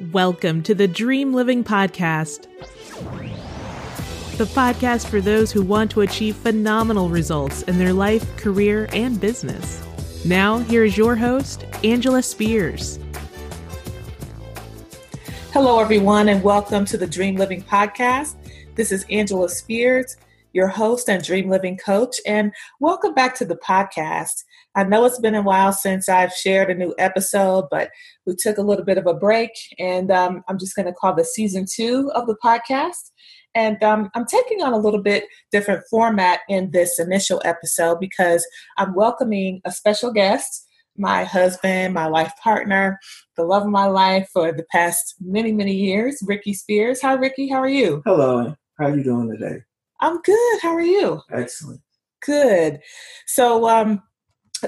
Welcome to the Dream Living Podcast, the podcast for those who want to achieve phenomenal results in their life, career, and business. Now, here is your host, Angela Spears. Hello, everyone, and welcome to the Dream Living Podcast. This is Angela Spears, your host and Dream Living Coach, and welcome back to the podcast. I know it's been a while since I've shared a new episode, but we took a little bit of a break, and um, I'm just going to call this season two of the podcast. And um, I'm taking on a little bit different format in this initial episode because I'm welcoming a special guest, my husband, my life partner, the love of my life for the past many, many years, Ricky Spears. Hi, Ricky. How are you? Hello. How are you doing today? I'm good. How are you? Excellent. Good. So, um,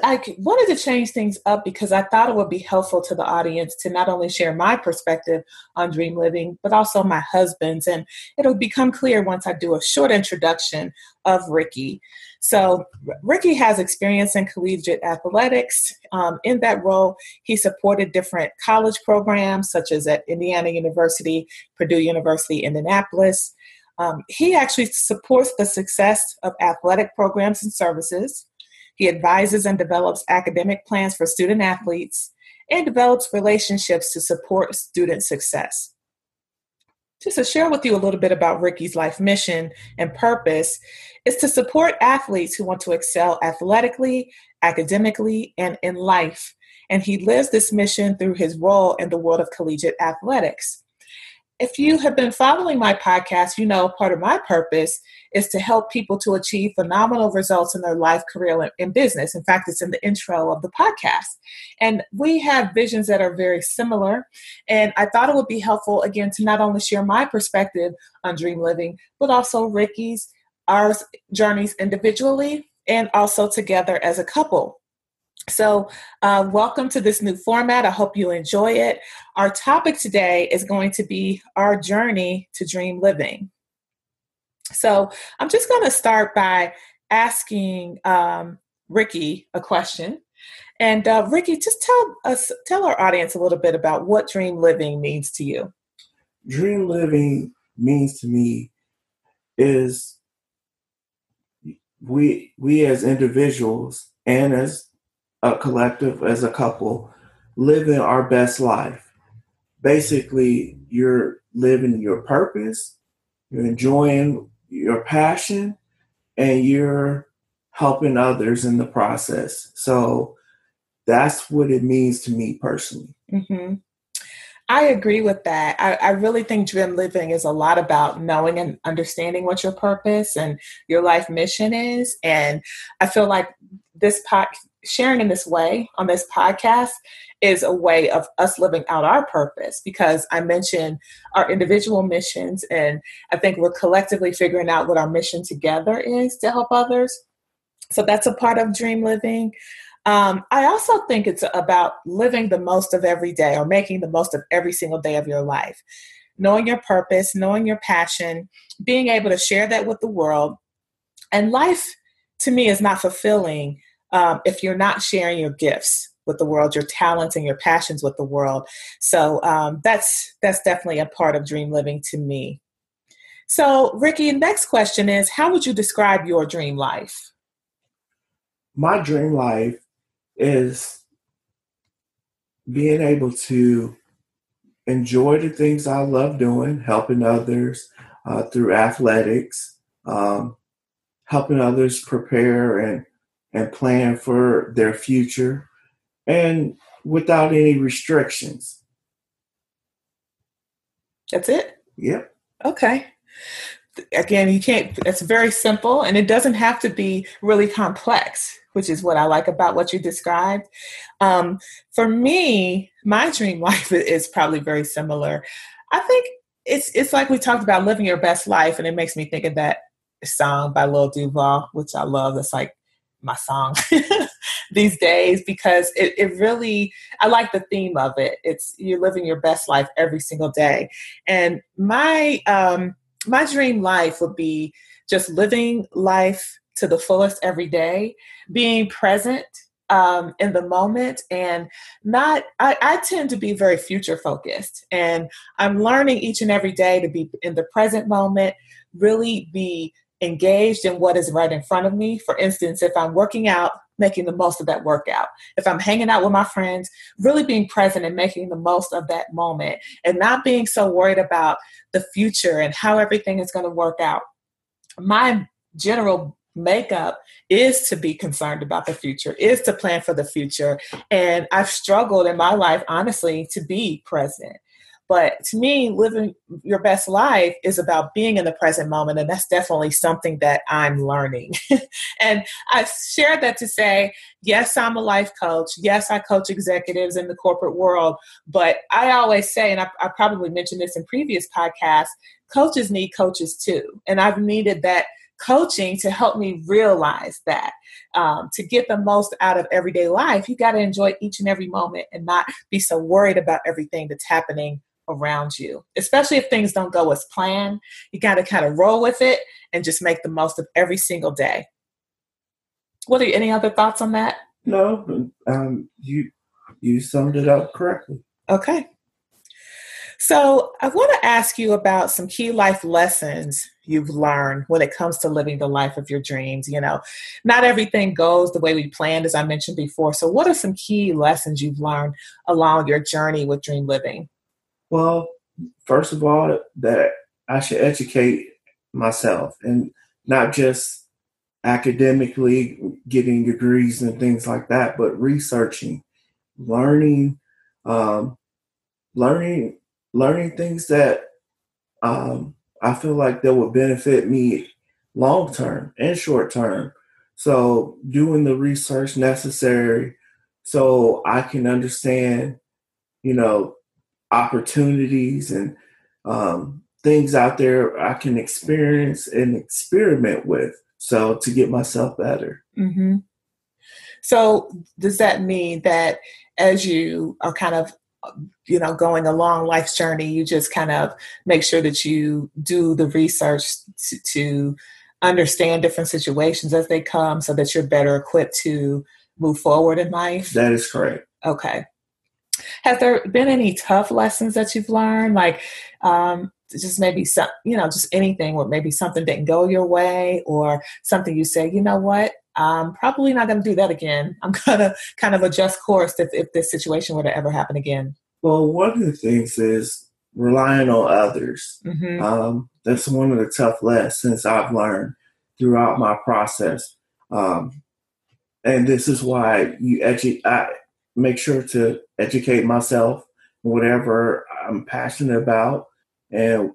I wanted to change things up because I thought it would be helpful to the audience to not only share my perspective on dream living, but also my husband's. And it'll become clear once I do a short introduction of Ricky. So, Ricky has experience in collegiate athletics. Um, in that role, he supported different college programs, such as at Indiana University, Purdue University, Indianapolis. Um, he actually supports the success of athletic programs and services. He advises and develops academic plans for student athletes and develops relationships to support student success. Just to share with you a little bit about Ricky's life mission and purpose is to support athletes who want to excel athletically, academically, and in life. And he lives this mission through his role in the world of collegiate athletics if you have been following my podcast, you know part of my purpose is to help people to achieve phenomenal results in their life, career, and business. In fact, it's in the intro of the podcast. And we have visions that are very similar. And I thought it would be helpful, again, to not only share my perspective on dream living, but also Ricky's, our journeys individually, and also together as a couple. So, uh, welcome to this new format. I hope you enjoy it. Our topic today is going to be our journey to dream living. So, I'm just going to start by asking um, Ricky a question. And uh, Ricky, just tell us, tell our audience a little bit about what dream living means to you. Dream living means to me is we we as individuals and as a collective, as a couple, living our best life. Basically, you're living your purpose, you're enjoying your passion, and you're helping others in the process. So that's what it means to me personally. Mm-hmm. I agree with that. I, I, really think dream living is a lot about knowing and understanding what your purpose and your life mission is. And I feel like this pod, sharing in this way on this podcast is a way of us living out our purpose because I mentioned our individual missions, and I think we're collectively figuring out what our mission together is to help others. So that's a part of dream living. Um, I also think it's about living the most of every day or making the most of every single day of your life. Knowing your purpose, knowing your passion, being able to share that with the world. And life to me is not fulfilling um, if you're not sharing your gifts with the world, your talents and your passions with the world. So um, that's that's definitely a part of dream living to me. So, Ricky, next question is: How would you describe your dream life? My dream life is being able to enjoy the things I love doing, helping others uh, through athletics, um, helping others prepare and and plan for their future and without any restrictions. That's it? Yep. Okay. Again, you can't, it's very simple and it doesn't have to be really complex, which is what I like about what you described. Um, for me, my dream life is probably very similar. I think it's it's like we talked about living your best life, and it makes me think of that song by Lil Duval, which I love. That's like my song these days because it, it really i like the theme of it. It's you're living your best life every single day. And my um my dream life would be just living life to the fullest every day being present um, in the moment and not I, I tend to be very future focused and i'm learning each and every day to be in the present moment really be engaged in what is right in front of me for instance if i'm working out making the most of that workout if i'm hanging out with my friends really being present and making the most of that moment and not being so worried about the future and how everything is going to work out my general makeup is to be concerned about the future, is to plan for the future. And I've struggled in my life, honestly, to be present. But to me, living your best life is about being in the present moment. And that's definitely something that I'm learning. and I shared that to say, yes, I'm a life coach. Yes, I coach executives in the corporate world. But I always say, and I, I probably mentioned this in previous podcasts, coaches need coaches too. And I've needed that coaching to help me realize that. Um, to get the most out of everyday life, you got to enjoy each and every moment and not be so worried about everything that's happening around you, especially if things don't go as planned. You got to kind of roll with it and just make the most of every single day. What are any other thoughts on that? No, um, you you summed it up correctly. Okay. So I want to ask you about some key life lessons you've learned when it comes to living the life of your dreams. You know, not everything goes the way we planned, as I mentioned before. So, what are some key lessons you've learned along your journey with dream living? Well, first of all, that I should educate myself and not just academically getting degrees and things like that, but researching, learning, um, learning learning things that um, I feel like that will benefit me long term and short term. So, doing the research necessary so I can understand, you know, opportunities and um, things out there I can experience and experiment with. So, to get myself better. Mm-hmm. So, does that mean that as you are kind of you know going a long life's journey you just kind of make sure that you do the research to, to understand different situations as they come so that you're better equipped to move forward in life that is correct okay has there been any tough lessons that you've learned like um, just maybe some you know just anything where maybe something didn't go your way or something you say you know what I'm probably not going to do that again. I'm going to kind of adjust course if, if this situation were to ever happen again. Well, one of the things is relying on others. Mm-hmm. Um, that's one of the tough lessons I've learned throughout my process. Um, and this is why you edu- I make sure to educate myself whatever I'm passionate about and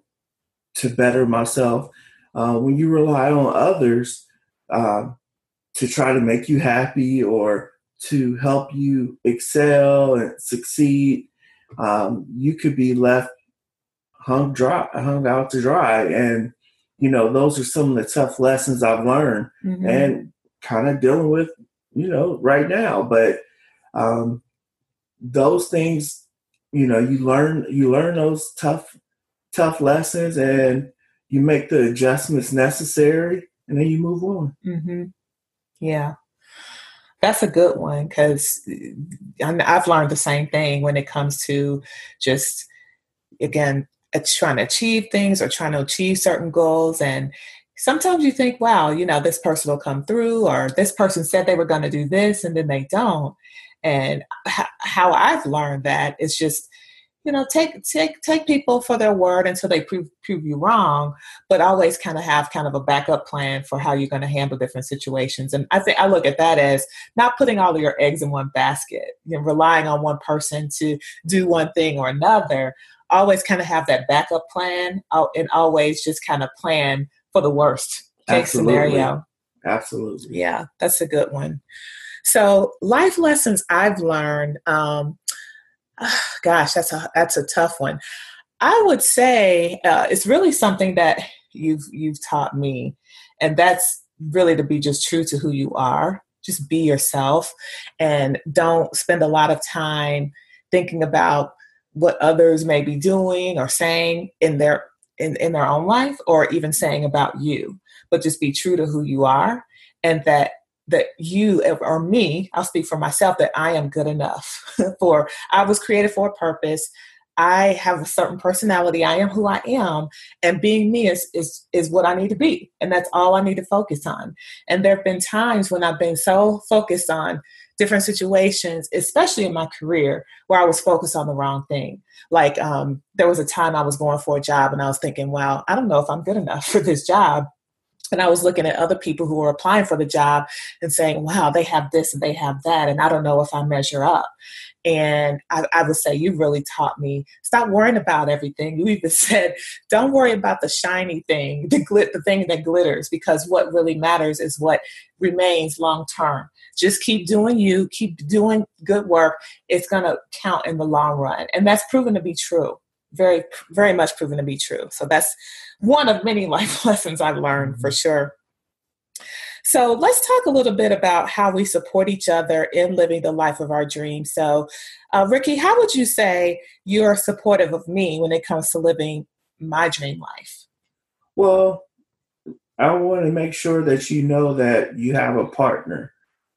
to better myself. Uh, when you rely on others, uh, to try to make you happy or to help you excel and succeed, um, you could be left hung dry, hung out to dry. And you know, those are some of the tough lessons I've learned mm-hmm. and kind of dealing with, you know, right now. But um, those things, you know, you learn you learn those tough tough lessons and you make the adjustments necessary and then you move on. Mm-hmm. Yeah. That's a good one because I've learned the same thing when it comes to just, again, trying to achieve things or trying to achieve certain goals. And sometimes you think, wow, you know, this person will come through, or this person said they were going to do this and then they don't. And how I've learned that is just you know take take take people for their word until they prove prove you wrong but always kind of have kind of a backup plan for how you're going to handle different situations and i think i look at that as not putting all of your eggs in one basket you know relying on one person to do one thing or another always kind of have that backup plan and always just kind of plan for the worst case Absolutely. scenario Absolutely. Yeah, that's a good one. So, life lessons I've learned. Um, gosh, that's a that's a tough one. I would say uh, it's really something that you've you've taught me, and that's really to be just true to who you are. Just be yourself, and don't spend a lot of time thinking about what others may be doing or saying in their in, in their own life or even saying about you but just be true to who you are and that that you or me, I'll speak for myself, that I am good enough for, I was created for a purpose. I have a certain personality. I am who I am, and being me is is is what I need to be, and that's all I need to focus on. And there have been times when I've been so focused on different situations, especially in my career, where I was focused on the wrong thing. Like um, there was a time I was going for a job, and I was thinking, "Wow, I don't know if I'm good enough for this job." And I was looking at other people who were applying for the job and saying, wow, they have this and they have that, and I don't know if I measure up. And I, I, would say, you really taught me stop worrying about everything. You even said, don't worry about the shiny thing, the, glit, the thing that glitters, because what really matters is what remains long term. Just keep doing you, keep doing good work. It's going to count in the long run. And that's proven to be true. Very, very much proven to be true. So that's one of many life lessons I've learned for sure. So let's talk a little bit about how we support each other in living the life of our dreams. So, uh, Ricky, how would you say you're supportive of me when it comes to living my dream life? Well, I want to make sure that you know that you have a partner.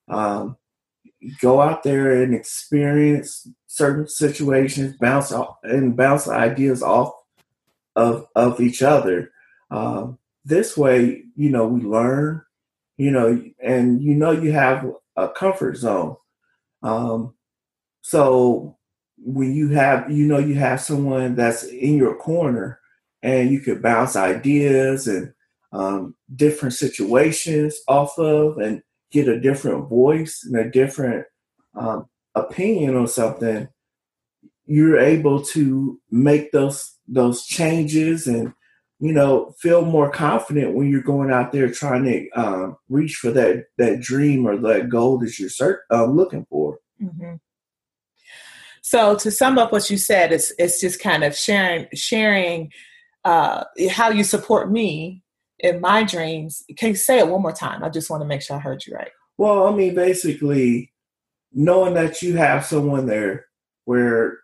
Um, go out there and experience certain situations, bounce off, and bounce ideas off of of each other. Um, this way, you know, we learn, you know, and you know you have a comfort zone. Um, so when you have, you know, you have someone that's in your corner, and you could bounce ideas and um, different situations off of, and get a different voice and a different um, opinion on something. You're able to make those those changes and you know feel more confident when you're going out there trying to um, reach for that that dream or that goal that you're cert- uh, looking for mm-hmm. so to sum up what you said it's it's just kind of sharing sharing uh, how you support me in my dreams can you say it one more time i just want to make sure i heard you right well i mean basically knowing that you have someone there where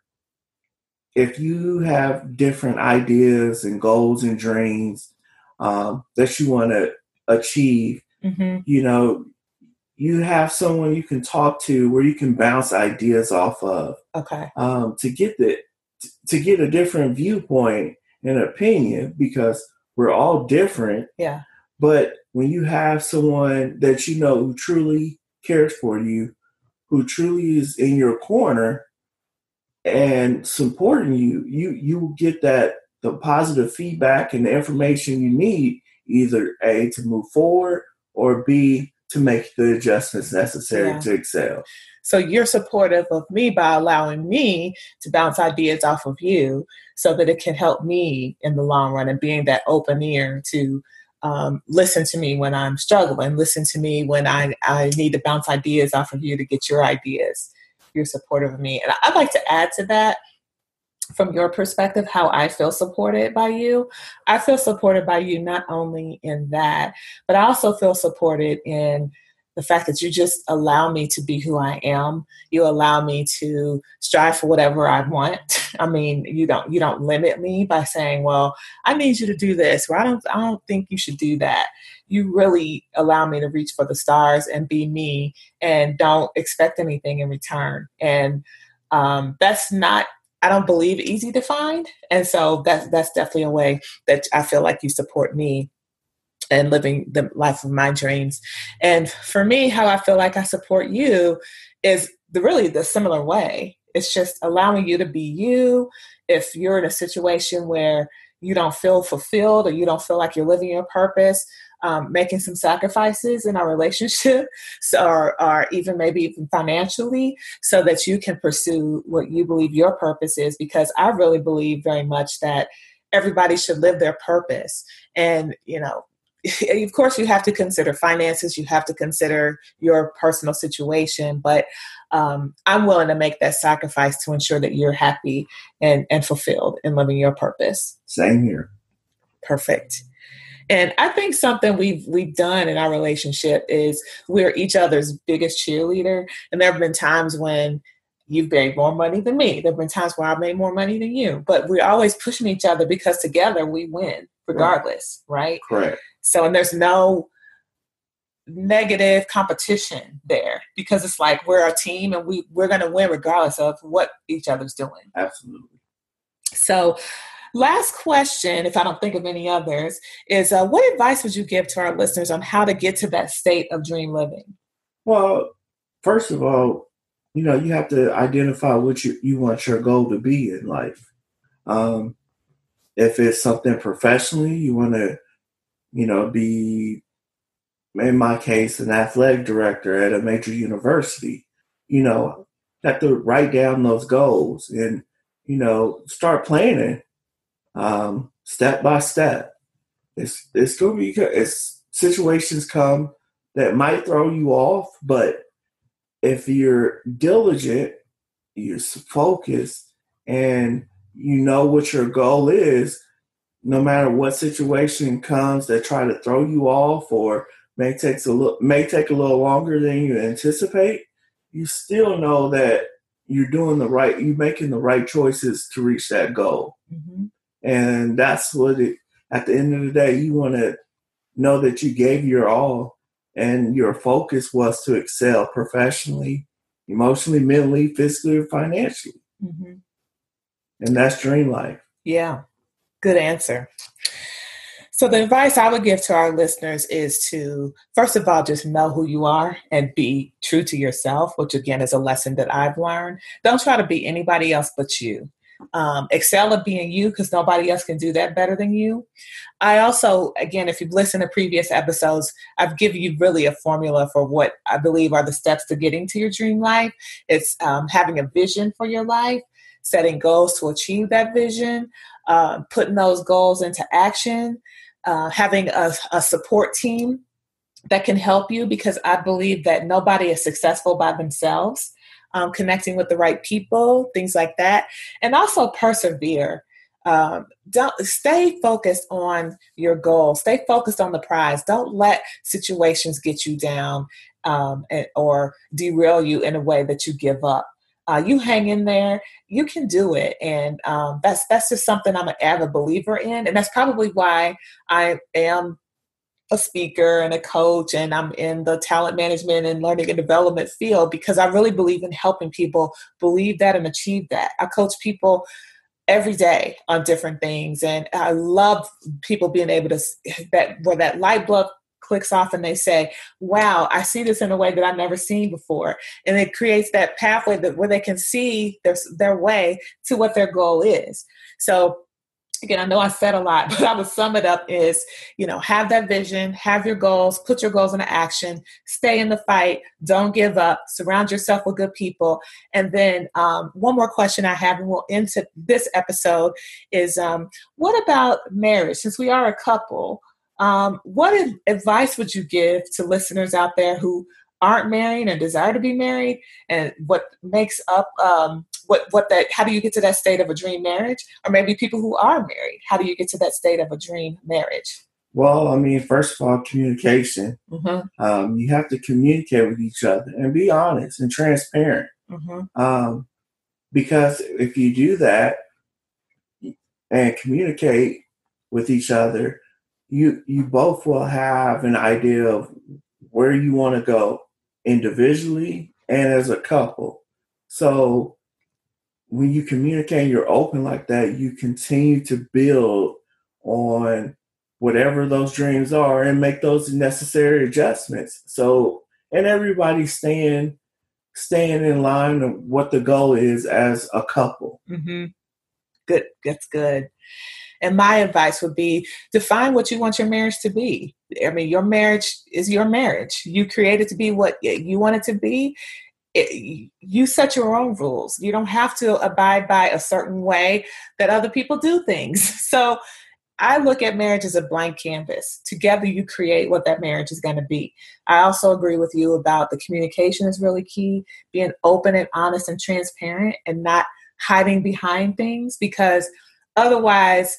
if you have different ideas and goals and dreams um, that you want to achieve, mm-hmm. you know, you have someone you can talk to where you can bounce ideas off of. Okay. Um, to get the to get a different viewpoint and opinion because we're all different. Yeah. But when you have someone that you know who truly cares for you, who truly is in your corner, and supporting you, you you get that the positive feedback and the information you need either a to move forward or b to make the adjustments necessary yeah. to excel. So you're supportive of me by allowing me to bounce ideas off of you so that it can help me in the long run and being that open ear to um, listen to me when I'm struggling, listen to me when I, I need to bounce ideas off of you to get your ideas you're supportive of me. And I'd like to add to that from your perspective how I feel supported by you. I feel supported by you not only in that, but I also feel supported in the fact that you just allow me to be who I am. You allow me to strive for whatever I want. I mean, you don't you don't limit me by saying, "Well, I need you to do this," or "I don't I don't think you should do that." You really allow me to reach for the stars and be me, and don't expect anything in return. And um, that's not I don't believe easy to find, and so that's that's definitely a way that I feel like you support me and living the life of my dreams. And for me, how I feel like I support you is the really the similar way. It's just allowing you to be you. If you're in a situation where you don't feel fulfilled or you don't feel like you're living your purpose, um, making some sacrifices in our relationship, so, or, or even maybe even financially, so that you can pursue what you believe your purpose is. Because I really believe very much that everybody should live their purpose. And, you know, of course you have to consider finances you have to consider your personal situation but um, i'm willing to make that sacrifice to ensure that you're happy and, and fulfilled in living your purpose. Same here. Perfect. And i think something we've we've done in our relationship is we're each other's biggest cheerleader and there have been times when you've made more money than me. There have been times where i've made more money than you but we're always pushing each other because together we win regardless right, right? So, and there's no negative competition there because it's like we're a team and we we're going to win regardless of what each other's doing. Absolutely. So, last question, if I don't think of any others, is uh, what advice would you give to our listeners on how to get to that state of dream living? Well, first of all, you know, you have to identify what you, you want your goal to be in life. Um, if it's something professionally, you want to, you know, be, in my case, an athletic director at a major university. You know, have to write down those goals and, you know, start planning um, step by step. It's it's going to be it's situations come that might throw you off, but if you're diligent, you're focused, and you know what your goal is, no matter what situation comes that try to throw you off or may takes a little may take a little longer than you anticipate, you still know that you're doing the right, you're making the right choices to reach that goal. Mm-hmm. And that's what it, at the end of the day, you want to know that you gave your all and your focus was to excel professionally, emotionally, mentally, physically, financially. Mm-hmm. And that's dream life. Yeah, good answer. So, the advice I would give to our listeners is to, first of all, just know who you are and be true to yourself, which again is a lesson that I've learned. Don't try to be anybody else but you um, excel at being you because nobody else can do that better than you. I also, again, if you've listened to previous episodes, I've given you really a formula for what I believe are the steps to getting to your dream life. It's um, having a vision for your life, setting goals to achieve that vision, uh, putting those goals into action, uh, having a, a support team that can help you because I believe that nobody is successful by themselves um, connecting with the right people, things like that, and also persevere. Um, don't stay focused on your goal. Stay focused on the prize. Don't let situations get you down um, and, or derail you in a way that you give up. Uh, you hang in there. You can do it, and um, that's that's just something I'm an avid believer in, and that's probably why I am a speaker and a coach and I'm in the talent management and learning and development field because I really believe in helping people believe that and achieve that. I coach people every day on different things and I love people being able to that where that light bulb clicks off and they say, "Wow, I see this in a way that I've never seen before." And it creates that pathway that where they can see their their way to what their goal is. So again, I know I said a lot, but I would sum it up is, you know, have that vision, have your goals, put your goals into action, stay in the fight, don't give up, surround yourself with good people. And then um, one more question I have, and we'll end this episode, is um, what about marriage? Since we are a couple, um, what advice would you give to listeners out there who aren't married and desire to be married? And what makes up um, what what that how do you get to that state of a dream marriage? Or maybe people who are married how do you get to that state of a dream marriage? Well i mean first of all communication. Mm-hmm. um, you have to communicate with each other and be honest and transparent. Mm-hmm. um, because if you do that and communicate with each other you you both will have an idea of where you want to go individually and as a couple so when you communicate and you're open like that, you continue to build on whatever those dreams are and make those necessary adjustments. So and everybody staying staying in line of what the goal is as a couple. Mm-hmm. Good, that's good. And my advice would be define what you want your marriage to be. I mean, your marriage is your marriage. You create it to be what you want it to be, it, you set your own rules. You don't have to abide by a certain way that other people do things. So I look at marriage as a blank canvas. Together, you create what that marriage is going to be. I also agree with you about the communication is really key, being open and honest and transparent and not hiding behind things because otherwise,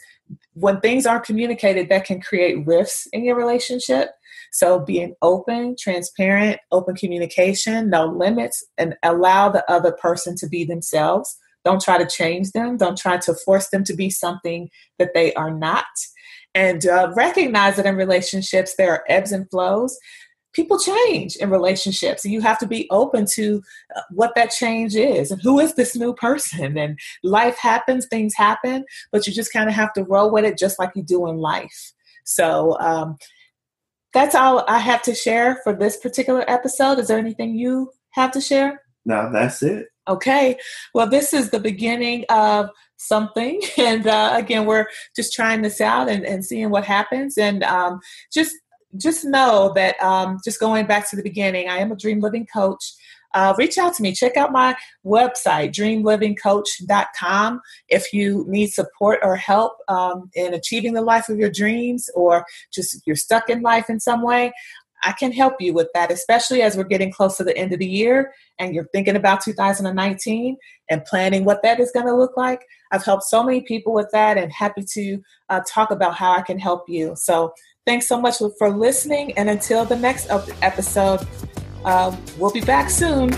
when things aren't communicated, that can create rifts in your relationship. So being open, transparent, open communication, no limits, and allow the other person to be themselves. Don't try to change them. Don't try to force them to be something that they are not. And uh, recognize that in relationships there are ebbs and flows. People change in relationships. And you have to be open to uh, what that change is and who is this new person? And life happens things happen but you just kind of have to roll with it just like you do in life. So um, that's all i have to share for this particular episode. Is there anything you have to share? No that's it. Okay. Well this is the beginning of something and uh, again we're just trying this out and, and seeing what happens. And um, just just know that um, just going back to the beginning, I am a dream living coach. Uh, reach out to me. Check out my website, dreamlivingcoach.com. If you need support or help um, in achieving the life of your dreams, or just you're stuck in life in some way, I can help you with that, especially as we're getting close to the end of the year and you're thinking about 2019 and planning what that is going to look like. I've helped so many people with that and happy to uh, talk about how I can help you. So Thanks so much for listening. And until the next episode, uh, we'll be back soon.